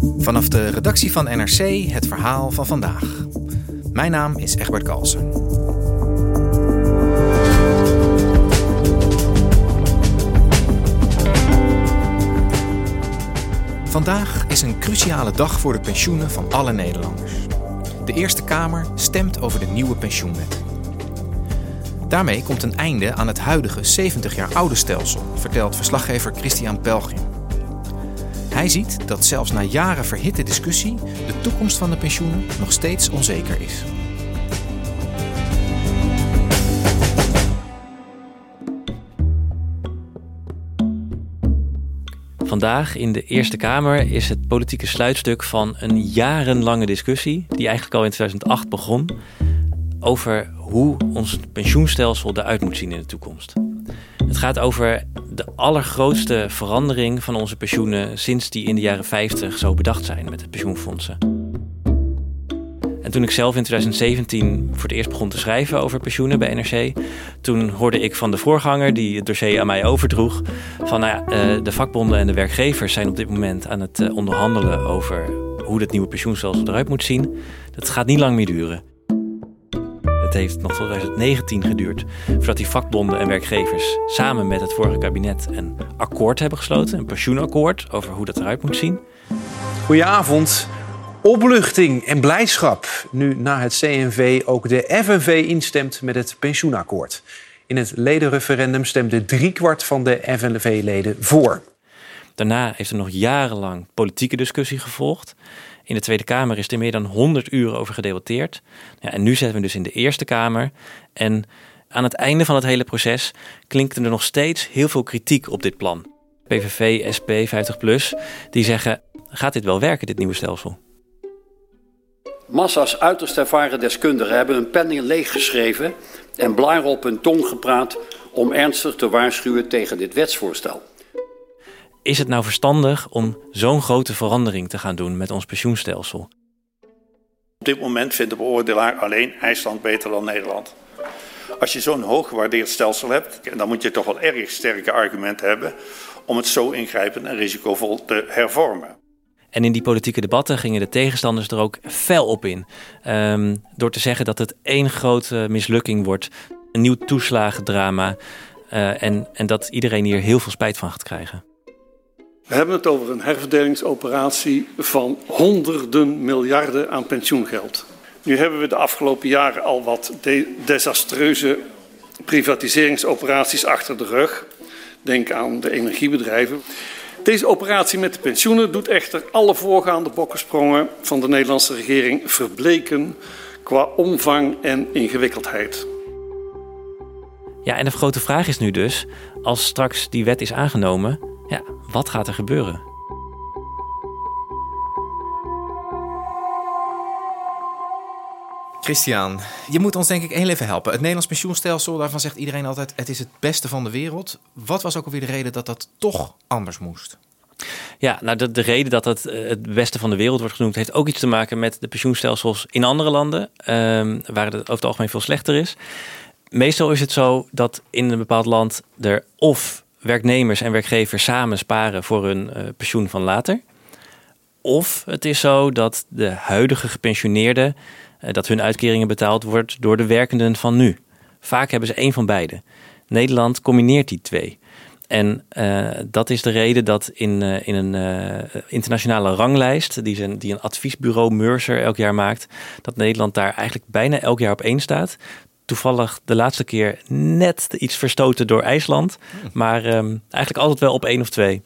Vanaf de redactie van NRC het verhaal van vandaag. Mijn naam is Egbert Kalsen. Vandaag is een cruciale dag voor de pensioenen van alle Nederlanders. De Eerste Kamer stemt over de nieuwe pensioenwet. Daarmee komt een einde aan het huidige 70 jaar oude stelsel, vertelt verslaggever Christian Pelgrim. Hij ziet dat zelfs na jaren verhitte discussie de toekomst van de pensioenen nog steeds onzeker is. Vandaag in de Eerste Kamer is het politieke sluitstuk van een jarenlange discussie, die eigenlijk al in 2008 begon, over hoe ons pensioenstelsel eruit moet zien in de toekomst. Het gaat over de allergrootste verandering van onze pensioenen sinds die in de jaren 50 zo bedacht zijn met de pensioenfondsen. En toen ik zelf in 2017 voor het eerst begon te schrijven over pensioenen bij NRC, toen hoorde ik van de voorganger die het dossier aan mij overdroeg, van nou ja, eh, de vakbonden en de werkgevers zijn op dit moment aan het eh, onderhandelen over hoe het nieuwe pensioenstelsel eruit moet zien. Dat gaat niet lang meer duren. Het heeft nog tot 2019 geduurd voordat die vakbonden en werkgevers samen met het vorige kabinet een akkoord hebben gesloten, een pensioenakkoord over hoe dat eruit moet zien. Goedenavond. Opluchting en blijdschap nu na het CNV ook de FNV instemt met het pensioenakkoord. In het ledenreferendum stemde driekwart van de FNV-leden voor. Daarna heeft er nog jarenlang politieke discussie gevolgd. In de Tweede Kamer is er meer dan 100 uur over gedebatteerd. Ja, en nu zitten we dus in de Eerste Kamer. En aan het einde van het hele proces klinkt er nog steeds heel veel kritiek op dit plan. PVV, SP, 50PLUS, die zeggen... gaat dit wel werken, dit nieuwe stelsel? Massa's uiterst ervaren deskundigen hebben hun penningen leeggeschreven en blaren op hun tong gepraat om ernstig te waarschuwen tegen dit wetsvoorstel. Is het nou verstandig om zo'n grote verandering te gaan doen met ons pensioenstelsel? Op dit moment vindt de beoordelaar alleen IJsland beter dan Nederland. Als je zo'n hoog gewaardeerd stelsel hebt, dan moet je toch wel erg sterke argumenten hebben om het zo ingrijpend en risicovol te hervormen. En in die politieke debatten gingen de tegenstanders er ook fel op in. Um, door te zeggen dat het één grote mislukking wordt. Een nieuw toeslagendrama. Uh, en, en dat iedereen hier heel veel spijt van gaat krijgen. We hebben het over een herverdelingsoperatie van honderden miljarden aan pensioengeld. Nu hebben we de afgelopen jaren al wat de desastreuze privatiseringsoperaties achter de rug. Denk aan de energiebedrijven. Deze operatie met de pensioenen doet echter alle voorgaande bokkensprongen van de Nederlandse regering verbleken qua omvang en ingewikkeldheid. Ja, en de grote vraag is nu dus, als straks die wet is aangenomen, ja, wat gaat er gebeuren? Christian, je moet ons denk ik heel even helpen. Het Nederlands pensioenstelsel, daarvan zegt iedereen altijd... het is het beste van de wereld. Wat was ook alweer de reden dat dat toch anders moest? Ja, nou de, de reden dat het eh, het beste van de wereld wordt genoemd... heeft ook iets te maken met de pensioenstelsels in andere landen... Um, waar het over het algemeen veel slechter is. Meestal is het zo dat in een bepaald land er of werknemers en werkgevers samen sparen voor hun uh, pensioen van later... of het is zo dat de huidige gepensioneerden eh, dat hun uitkeringen betaald wordt door de werkenden van nu. Vaak hebben ze één van beide. Nederland combineert die twee. En uh, dat is de reden dat in, in een internationale ranglijst, die, zijn, die een adviesbureau Mercer elk jaar maakt, dat Nederland daar eigenlijk bijna elk jaar op één staat. Toevallig de laatste keer net iets verstoten door IJsland, maar um, eigenlijk altijd wel op één of twee.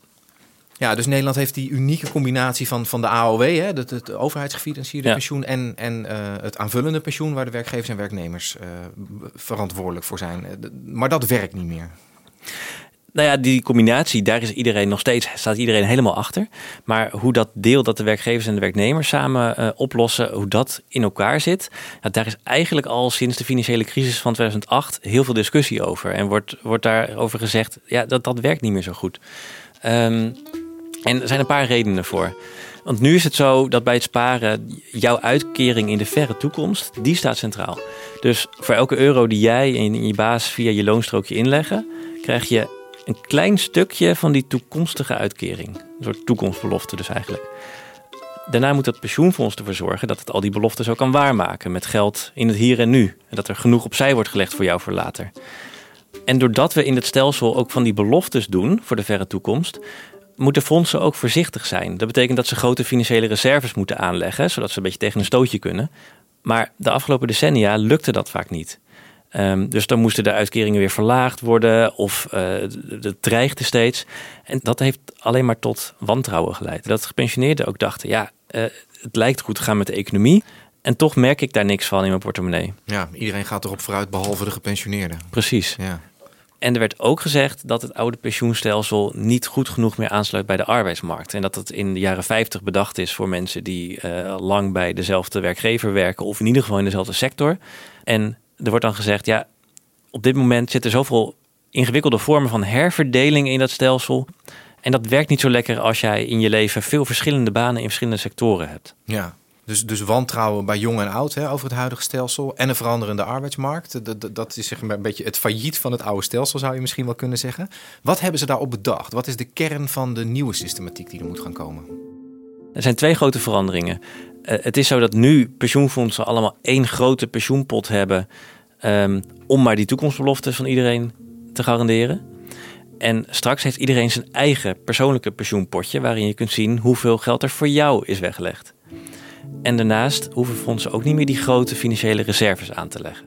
Ja, dus Nederland heeft die unieke combinatie van, van de AOW, hè, het, het overheidsgefinancierde ja. pensioen, en, en uh, het aanvullende pensioen, waar de werkgevers en werknemers uh, verantwoordelijk voor zijn. Maar dat werkt niet meer. Nou ja, die combinatie, daar is iedereen nog steeds, staat iedereen helemaal achter. Maar hoe dat deel dat de werkgevers en de werknemers samen uh, oplossen, hoe dat in elkaar zit, daar is eigenlijk al sinds de financiële crisis van 2008 heel veel discussie over. En wordt, wordt daarover gezegd, ja, dat, dat werkt niet meer zo goed. Um, en er zijn een paar redenen voor. Want nu is het zo dat bij het sparen jouw uitkering in de verre toekomst, die staat centraal. Dus voor elke euro die jij en je baas via je loonstrookje inleggen, krijg je een klein stukje van die toekomstige uitkering. Een soort toekomstbelofte dus eigenlijk. Daarna moet het pensioenfonds ervoor zorgen dat het al die beloften zo kan waarmaken met geld in het hier en nu. En dat er genoeg opzij wordt gelegd voor jou voor later. En doordat we in het stelsel ook van die beloftes doen voor de verre toekomst, moeten fondsen ook voorzichtig zijn. Dat betekent dat ze grote financiële reserves moeten aanleggen, zodat ze een beetje tegen een stootje kunnen. Maar de afgelopen decennia lukte dat vaak niet. Um, dus dan moesten de uitkeringen weer verlaagd worden of uh, dat dreigde steeds. En dat heeft alleen maar tot wantrouwen geleid. Dat gepensioneerden ook dachten, ja, uh, het lijkt goed te gaan met de economie. En toch merk ik daar niks van in mijn portemonnee. Ja, iedereen gaat erop vooruit behalve de gepensioneerden. Precies. Ja. En er werd ook gezegd dat het oude pensioenstelsel niet goed genoeg meer aansluit bij de arbeidsmarkt. En dat het in de jaren 50 bedacht is voor mensen die uh, lang bij dezelfde werkgever werken, of in ieder geval in dezelfde sector. En er wordt dan gezegd, ja, op dit moment zitten zoveel ingewikkelde vormen van herverdeling in dat stelsel. En dat werkt niet zo lekker als jij in je leven veel verschillende banen in verschillende sectoren hebt. Ja, dus, dus wantrouwen bij jong en oud hè, over het huidige stelsel en een veranderende arbeidsmarkt. Dat, dat is zeg maar een beetje het failliet van het oude stelsel, zou je misschien wel kunnen zeggen. Wat hebben ze daarop bedacht? Wat is de kern van de nieuwe systematiek die er moet gaan komen? Er zijn twee grote veranderingen. Uh, het is zo dat nu pensioenfondsen allemaal één grote pensioenpot hebben. Um, om maar die toekomstbeloftes van iedereen te garanderen. En straks heeft iedereen zijn eigen persoonlijke pensioenpotje. waarin je kunt zien hoeveel geld er voor jou is weggelegd. En daarnaast hoeven fondsen ook niet meer die grote financiële reserves aan te leggen.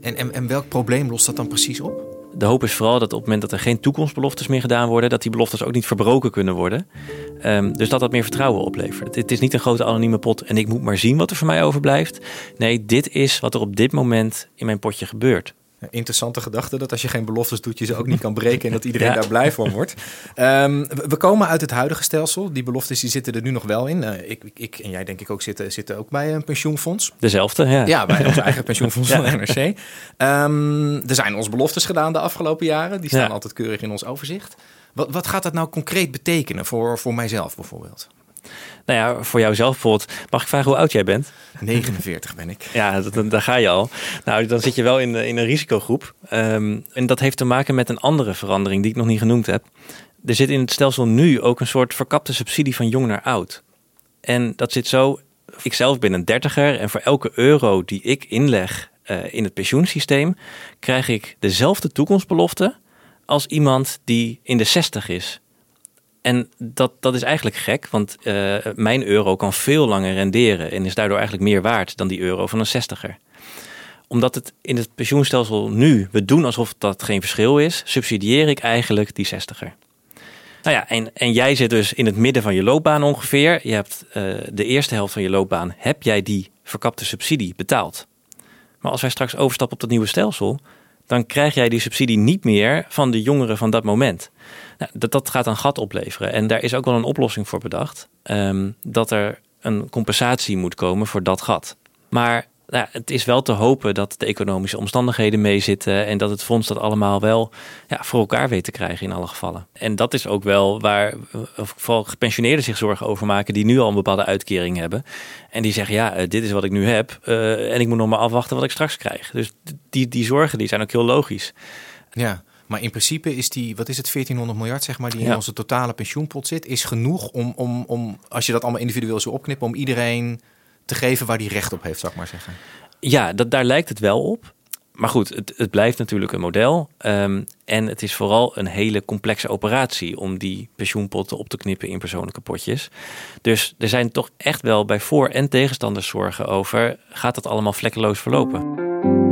En, en, en welk probleem lost dat dan precies op? De hoop is vooral dat op het moment dat er geen toekomstbeloftes meer gedaan worden, dat die beloftes ook niet verbroken kunnen worden. Um, dus dat dat meer vertrouwen oplevert. Het is niet een grote anonieme pot en ik moet maar zien wat er voor mij overblijft. Nee, dit is wat er op dit moment in mijn potje gebeurt interessante gedachte dat als je geen beloftes doet, je ze ook niet kan breken en dat iedereen daar blij van wordt. Um, we komen uit het huidige stelsel. Die beloftes die zitten er nu nog wel in. Uh, ik, ik, en jij denk ik ook zitten, zitten ook bij een pensioenfonds. Dezelfde, ja. Ja, bij ons eigen pensioenfonds van NRC. Um, ehm, er zijn ons beloftes gedaan de afgelopen jaren. Die staan altijd keurig in ons overzicht. Wat, wat gaat dat nou concreet betekenen voor, voor mijzelf bijvoorbeeld? Nou ja, voor jouzelf bijvoorbeeld. Mag ik vragen hoe oud jij bent? 49 ben ik. Ja, dat, daar ga je al. Nou, dan zit je wel in, in een risicogroep. Um, en dat heeft te maken met een andere verandering die ik nog niet genoemd heb. Er zit in het stelsel nu ook een soort verkapte subsidie van jong naar oud. En dat zit zo. Ik zelf ben een dertiger en voor elke euro die ik inleg uh, in het pensioensysteem, krijg ik dezelfde toekomstbelofte als iemand die in de 60 is. En dat, dat is eigenlijk gek, want uh, mijn euro kan veel langer renderen en is daardoor eigenlijk meer waard dan die euro van een zestiger. Omdat het in het pensioenstelsel nu, we doen alsof dat geen verschil is, subsidieer ik eigenlijk die zestiger. Nou ja, en, en jij zit dus in het midden van je loopbaan ongeveer. Je hebt uh, de eerste helft van je loopbaan, heb jij die verkapte subsidie betaald. Maar als wij straks overstappen op dat nieuwe stelsel, dan krijg jij die subsidie niet meer van de jongeren van dat moment. Nou, dat, dat gaat een gat opleveren. En daar is ook wel een oplossing voor bedacht. Um, dat er een compensatie moet komen voor dat gat. Maar nou, het is wel te hopen dat de economische omstandigheden meezitten en dat het fonds dat allemaal wel ja, voor elkaar weet te krijgen in alle gevallen. En dat is ook wel waar eh, vooral gepensioneerden zich zorgen over maken die nu al een bepaalde uitkering hebben. En die zeggen, ja, eh, dit is wat ik nu heb uh, en ik moet nog maar afwachten wat ik straks krijg. Dus die, die zorgen die zijn ook heel logisch. Ja. Maar in principe is die, wat is het, 1400 miljard zeg maar, die in onze totale pensioenpot zit, is genoeg om, om, om, als je dat allemaal individueel zou opknippen, om iedereen te geven waar die recht op heeft, zou ik maar zeggen. Ja, dat, daar lijkt het wel op. Maar goed, het, het blijft natuurlijk een model. Um, en het is vooral een hele complexe operatie om die pensioenpotten op te knippen in persoonlijke potjes. Dus er zijn toch echt wel bij voor- en tegenstanders zorgen over: gaat dat allemaal vlekkeloos verlopen?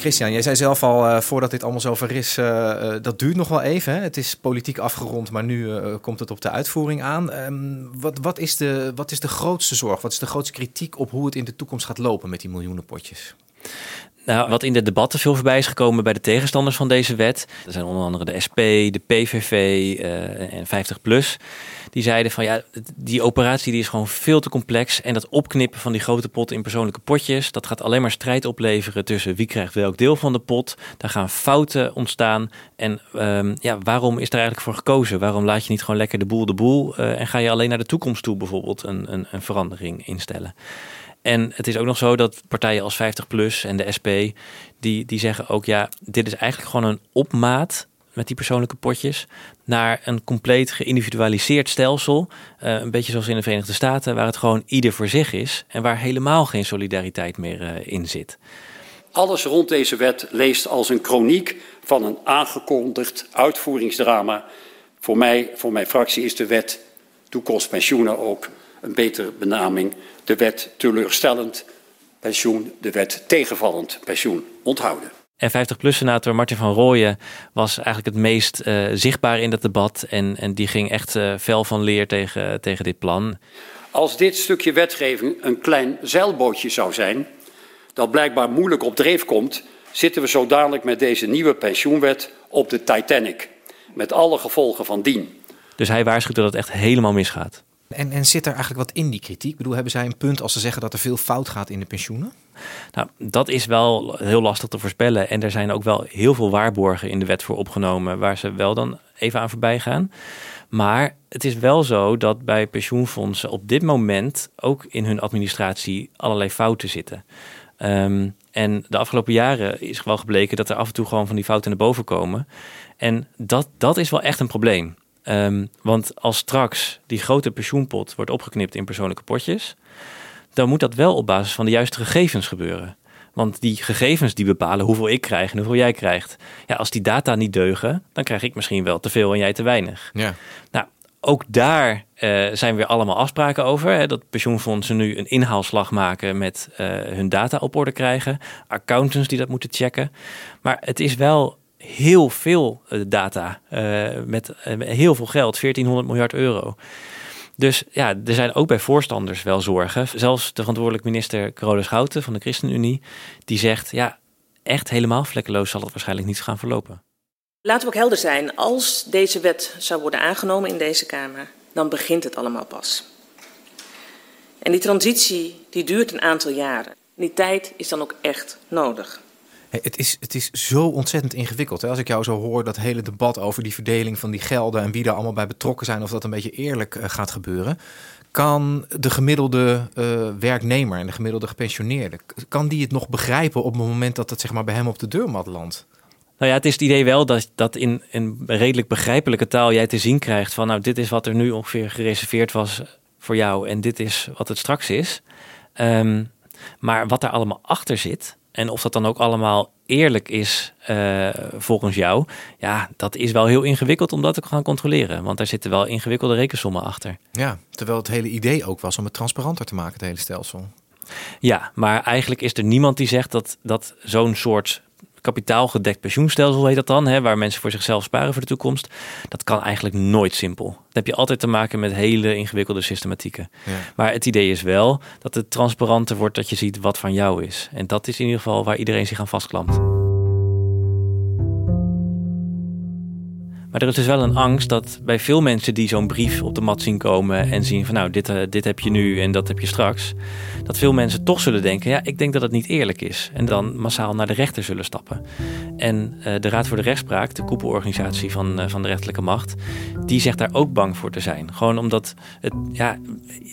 Christian, jij zei zelf al, uh, voordat dit allemaal zover is, uh, uh, dat duurt nog wel even. Hè? Het is politiek afgerond, maar nu komt het op de uitvoering aan. Um, wat, wat, is de, wat is de grootste zorg? Wat is de grootste kritiek op hoe het in de toekomst gaat lopen met die miljoenenpotjes? Nou, wat in de debatten veel voorbij is gekomen bij de tegenstanders van deze wet, dat zijn onder andere de SP, de PVV en 50PLUS. Die zeiden van ja, die operatie die is gewoon veel te complex. En dat opknippen van die grote potten in persoonlijke potjes, dat gaat alleen maar strijd opleveren tussen wie krijgt welk deel van de pot. Daar gaan fouten ontstaan. En um, ja, waarom is er eigenlijk voor gekozen? Waarom laat je niet gewoon lekker de boel de boel uh, en ga je alleen naar de toekomst toe bijvoorbeeld een, een, een verandering instellen? En het is ook nog zo dat partijen als 50PLUS en de SP, die, die zeggen ook, ja, dit is eigenlijk gewoon een opmaat met die persoonlijke potjes naar een compleet geïndividualiseerd stelsel. Uh, een beetje zoals in de Verenigde Staten, waar het gewoon ieder voor zich is en waar helemaal geen solidariteit meer uh, in zit. Alles rond deze wet leest als een chroniek van een aangekondigd uitvoeringsdrama. Voor mij, voor mijn fractie, is de wet toekomstpensioenen ook een betere benaming. De wet teleurstellend pensioen, de wet tegenvallend pensioen onthouden. En 50PLUS-senator Martin van Rooyen was eigenlijk het meest uh, zichtbaar in dat debat. En, en die ging echt uh, fel van leer tegen, tegen dit plan. Als dit stukje wetgeving een klein zeilbootje zou zijn, dat blijkbaar moeilijk op dreef komt, zitten we zo dadelijk met deze nieuwe pensioenwet op de Titanic. Met alle gevolgen van dien. Dus hij waarschuwt dat het echt helemaal misgaat. En, en zit er eigenlijk wat in die kritiek? Ik bedoel, hebben zij een punt als ze zeggen dat er veel fout gaat in de pensioenen? Nou, dat is wel heel lastig te voorspellen. En er zijn ook wel heel veel waarborgen in de wet voor opgenomen, waar ze wel dan even aan voorbij gaan. Maar het is wel zo dat bij pensioenfondsen op dit moment ook in hun administratie allerlei fouten zitten. Um, en de afgelopen jaren is wel gebleken dat er af en toe gewoon van die fouten naar boven komen. En dat, dat is wel echt een probleem. Um, want als straks die grote pensioenpot wordt opgeknipt in persoonlijke potjes, dan moet dat wel op basis van de juiste gegevens gebeuren. Want die gegevens die bepalen hoeveel ik krijg en hoeveel jij krijgt. Ja, als die data niet deugen, dan krijg ik misschien wel te veel en jij te weinig. Ja. Nou, ook daar uh, zijn weer allemaal afspraken over. Hè, dat pensioenfondsen nu een inhaalslag maken met uh, hun data op orde krijgen. Accountants die dat moeten checken. Maar het is wel heel veel uh, data met heel veel geld, 1400 miljard euro. Dus ja, er zijn ook bij voorstanders wel zorgen. Zelfs de verantwoordelijk minister Carole Schouten van de ChristenUnie, die zegt, ja, echt helemaal vlekkeloos zal het waarschijnlijk niet gaan verlopen. Laten we ook helder zijn, als deze wet zou worden aangenomen in deze Kamer, dan begint het allemaal pas. En die transitie die duurt een aantal jaren. Die tijd is dan ook echt nodig. Het, is, het is zo ontzettend ingewikkeld. Hè? Als ik jou zo hoor, dat hele debat over die verdeling van die gelden en wie daar allemaal bij betrokken zijn, of dat een beetje eerlijk uh, gaat gebeuren. Kan de gemiddelde uh, werknemer en de gemiddelde gepensioneerde, kan die het nog begrijpen op het moment dat het zeg maar, bij hem op de deurmat landt? Nou ja, het is het idee wel dat, dat in een redelijk begrijpelijke taal jij te zien krijgt van nou, dit is wat er nu ongeveer gereserveerd was voor jou en dit is wat het straks is. Um, maar wat er allemaal achter zit, en of dat dan ook allemaal eerlijk is uh, volgens jou, ja, dat is wel heel ingewikkeld om dat te gaan controleren. Want daar zitten wel ingewikkelde rekensommen achter. Ja, terwijl het hele idee ook was om het transparanter te maken, het hele stelsel. Ja, maar eigenlijk is er niemand die zegt dat, dat zo'n soort kapitaalgedekt pensioenstelsel heet dat dan, hè, waar mensen voor zichzelf sparen voor de toekomst. Dat kan eigenlijk nooit simpel. Dan heb je altijd te maken met hele ingewikkelde systematieken. Ja. Maar het idee is wel dat het transparanter wordt dat je ziet wat van jou is. En dat is in ieder geval waar iedereen zich aan vastklampt. Maar er is dus wel een angst dat bij veel mensen die zo'n brief op de mat zien komen en zien van nou, dit, uh, dit heb je nu en dat heb je straks, dat veel mensen toch zullen denken, ja, ik denk dat het niet eerlijk is. En dan massaal naar de rechter zullen stappen. En uh, de Raad voor de Rechtspraak, de koepelorganisatie van, uh, van de rechterlijke macht, die zegt daar ook bang voor te zijn. Gewoon omdat het, ja,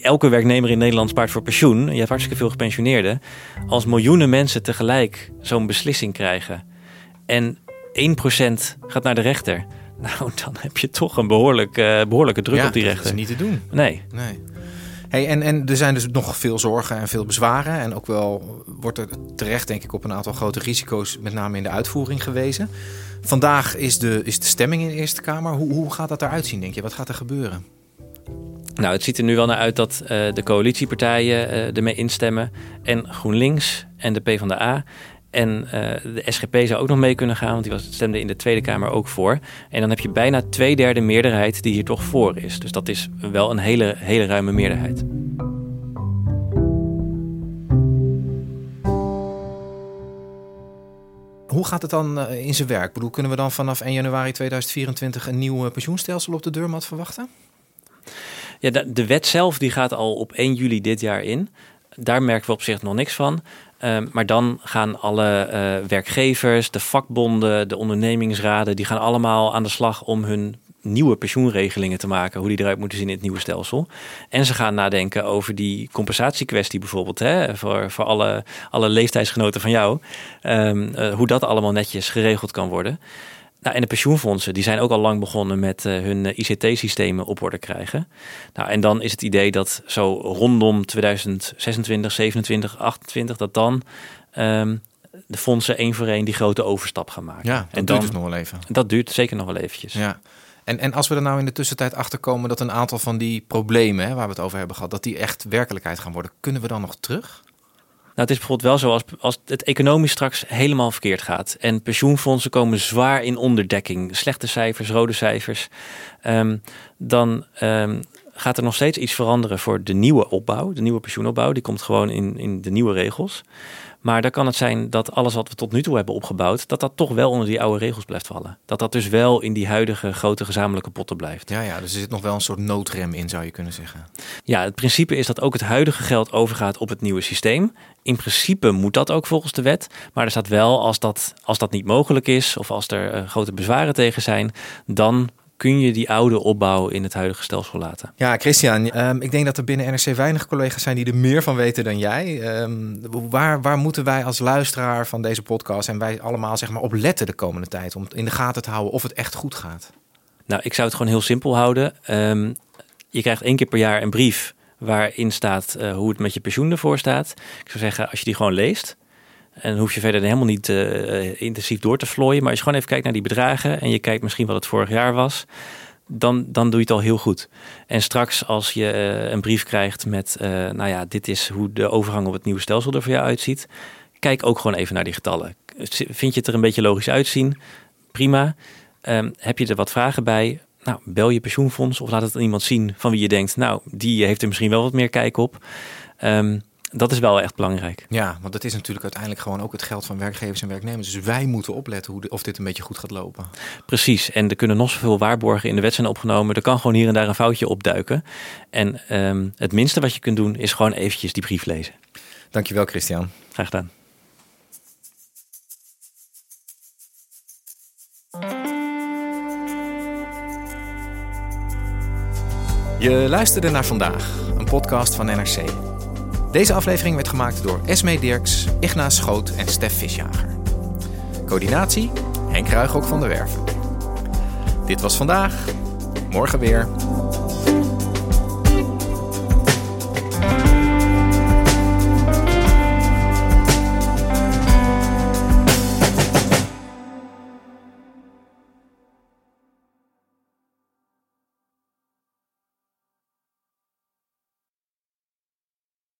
elke werknemer in Nederland spaart voor pensioen. Je hebt hartstikke veel gepensioneerden. Als miljoenen mensen tegelijk zo'n beslissing krijgen en 1% gaat naar de rechter nou, dan heb je toch een behoorlijk, uh, behoorlijke druk ja, op die rechter. dat is niet te doen. Nee. nee. Hey, en, en er zijn dus nog veel zorgen en veel bezwaren. En ook wel wordt er terecht, denk ik, op een aantal grote risico's, met name in de uitvoering gewezen. Vandaag is de, is de stemming in de Eerste Kamer. Hoe, hoe gaat dat eruit zien, denk je? Wat gaat er gebeuren? Nou, het ziet er nu wel naar uit dat uh, de coalitiepartijen uh, ermee instemmen. En GroenLinks en de PvdA. En uh, de SGP zou ook nog mee kunnen gaan, want die was, stemde in de Tweede Kamer ook voor. En dan heb je bijna twee derde meerderheid die hier toch voor is. Dus dat is wel een hele, hele ruime meerderheid. hoe gaat het dan in zijn werk? Ik bedoel, kunnen we dan vanaf 1 januari 2024 een nieuw pensioenstelsel op de deurmat verwachten? Ja, de, de wet zelf die gaat al op 1 juli dit jaar in. Daar merken we op zich nog niks van. Ehm, maar dan gaan alle uh, werkgevers, de vakbonden, de ondernemingsraden, die gaan allemaal aan de slag om hun nieuwe pensioenregelingen te maken, hoe die eruit moeten zien in het nieuwe stelsel. En ze gaan nadenken over die compensatiekwestie bijvoorbeeld, hè, voor, voor alle, alle leeftijdsgenoten van jou, um, uh, hoe dat allemaal netjes geregeld kan worden. Nou, en de pensioenfondsen die zijn ook al lang begonnen met uh, hun eh, ICT-systemen op orde krijgen. Nou, en dan is het idee dat zo rondom 2026, 27, 28, dat dan um, de fondsen één voor één die grote overstap gaan maken. Ja, dat en duurt dan, dus nog wel even. Dat duurt zeker nog wel eventjes. Ja. En, en als we er nou in de tussentijd achter komen dat een aantal van die problemen hè, waar we het over hebben gehad, dat die echt werkelijkheid gaan worden, kunnen we dan nog terug? Nou, het is bijvoorbeeld wel zo als, als het economisch straks helemaal verkeerd gaat. En pensioenfondsen komen zwaar in onderdekking. Slechte cijfers, rode cijfers. Um, dan um, gaat er nog steeds iets veranderen voor de nieuwe opbouw. De nieuwe pensioenopbouw. Die komt gewoon in, in de nieuwe regels. Maar dan kan het zijn dat alles wat we tot nu toe hebben opgebouwd, dat dat toch wel onder die oude regels blijft vallen. Dat dat dus wel in die huidige grote gezamenlijke potten blijft. Ja, ja, dus er zit nog wel een soort noodrem in, zou je kunnen zeggen. Ja, het principe is dat ook het huidige geld overgaat op het nieuwe systeem. In principe moet dat ook volgens de wet. Maar er staat wel, als dat, als dat niet mogelijk is, of als er uh, grote bezwaren tegen zijn, dan kun je die oude opbouw in het huidige stelsel laten. Ja, Christian, um, ik denk dat er binnen NRC weinig collega's zijn die er meer van weten dan jij. Um, waar, waar moeten wij als luisteraar van deze podcast en wij allemaal zeg maar, op letten de komende tijd om in de gaten te houden of het echt goed gaat? Nou, ik zou het gewoon heel simpel houden. Um, je krijgt één keer per jaar een brief waarin staat uh, hoe het met je pensioen ervoor staat. Ik zou zeggen, als je die gewoon leest, en hoef je verder helemaal niet uh, intensief door te vlooien. Maar als je gewoon even kijkt naar die bedragen en je kijkt misschien wat het vorig jaar was, dan, dan doe je het al heel goed. En straks als je uh, een brief krijgt met, nou ja, dit is hoe de overgang op het nieuwe stelsel er voor jou uitziet. Kijk ook gewoon even naar die getallen. Vind je het er een beetje logisch uitzien? Prima. Um, heb je er wat vragen bij? Nou, bel je pensioenfonds of laat het aan iemand zien van wie je denkt, nou, die heeft er misschien wel wat meer kijk op. Um, dat is wel echt belangrijk. Ja, want het is natuurlijk uiteindelijk gewoon ook het geld van werkgevers en werknemers. Dus wij moeten opletten hoe de, of dit een beetje goed gaat lopen. Precies. En er kunnen nog zoveel waarborgen in de wet zijn opgenomen. Er kan gewoon hier en daar een foutje opduiken. En um, het minste wat je kunt doen is gewoon eventjes die brief lezen. Dankjewel Christian. Graag gedaan. Je luisterde naar vandaag, een podcast van NRC. Deze aflevering werd gemaakt door Esme Dirks, Ignaas Schoot en Stef Visjager. Coördinatie Henk Ruigrok van der Werven. Dit was vandaag. Morgen weer.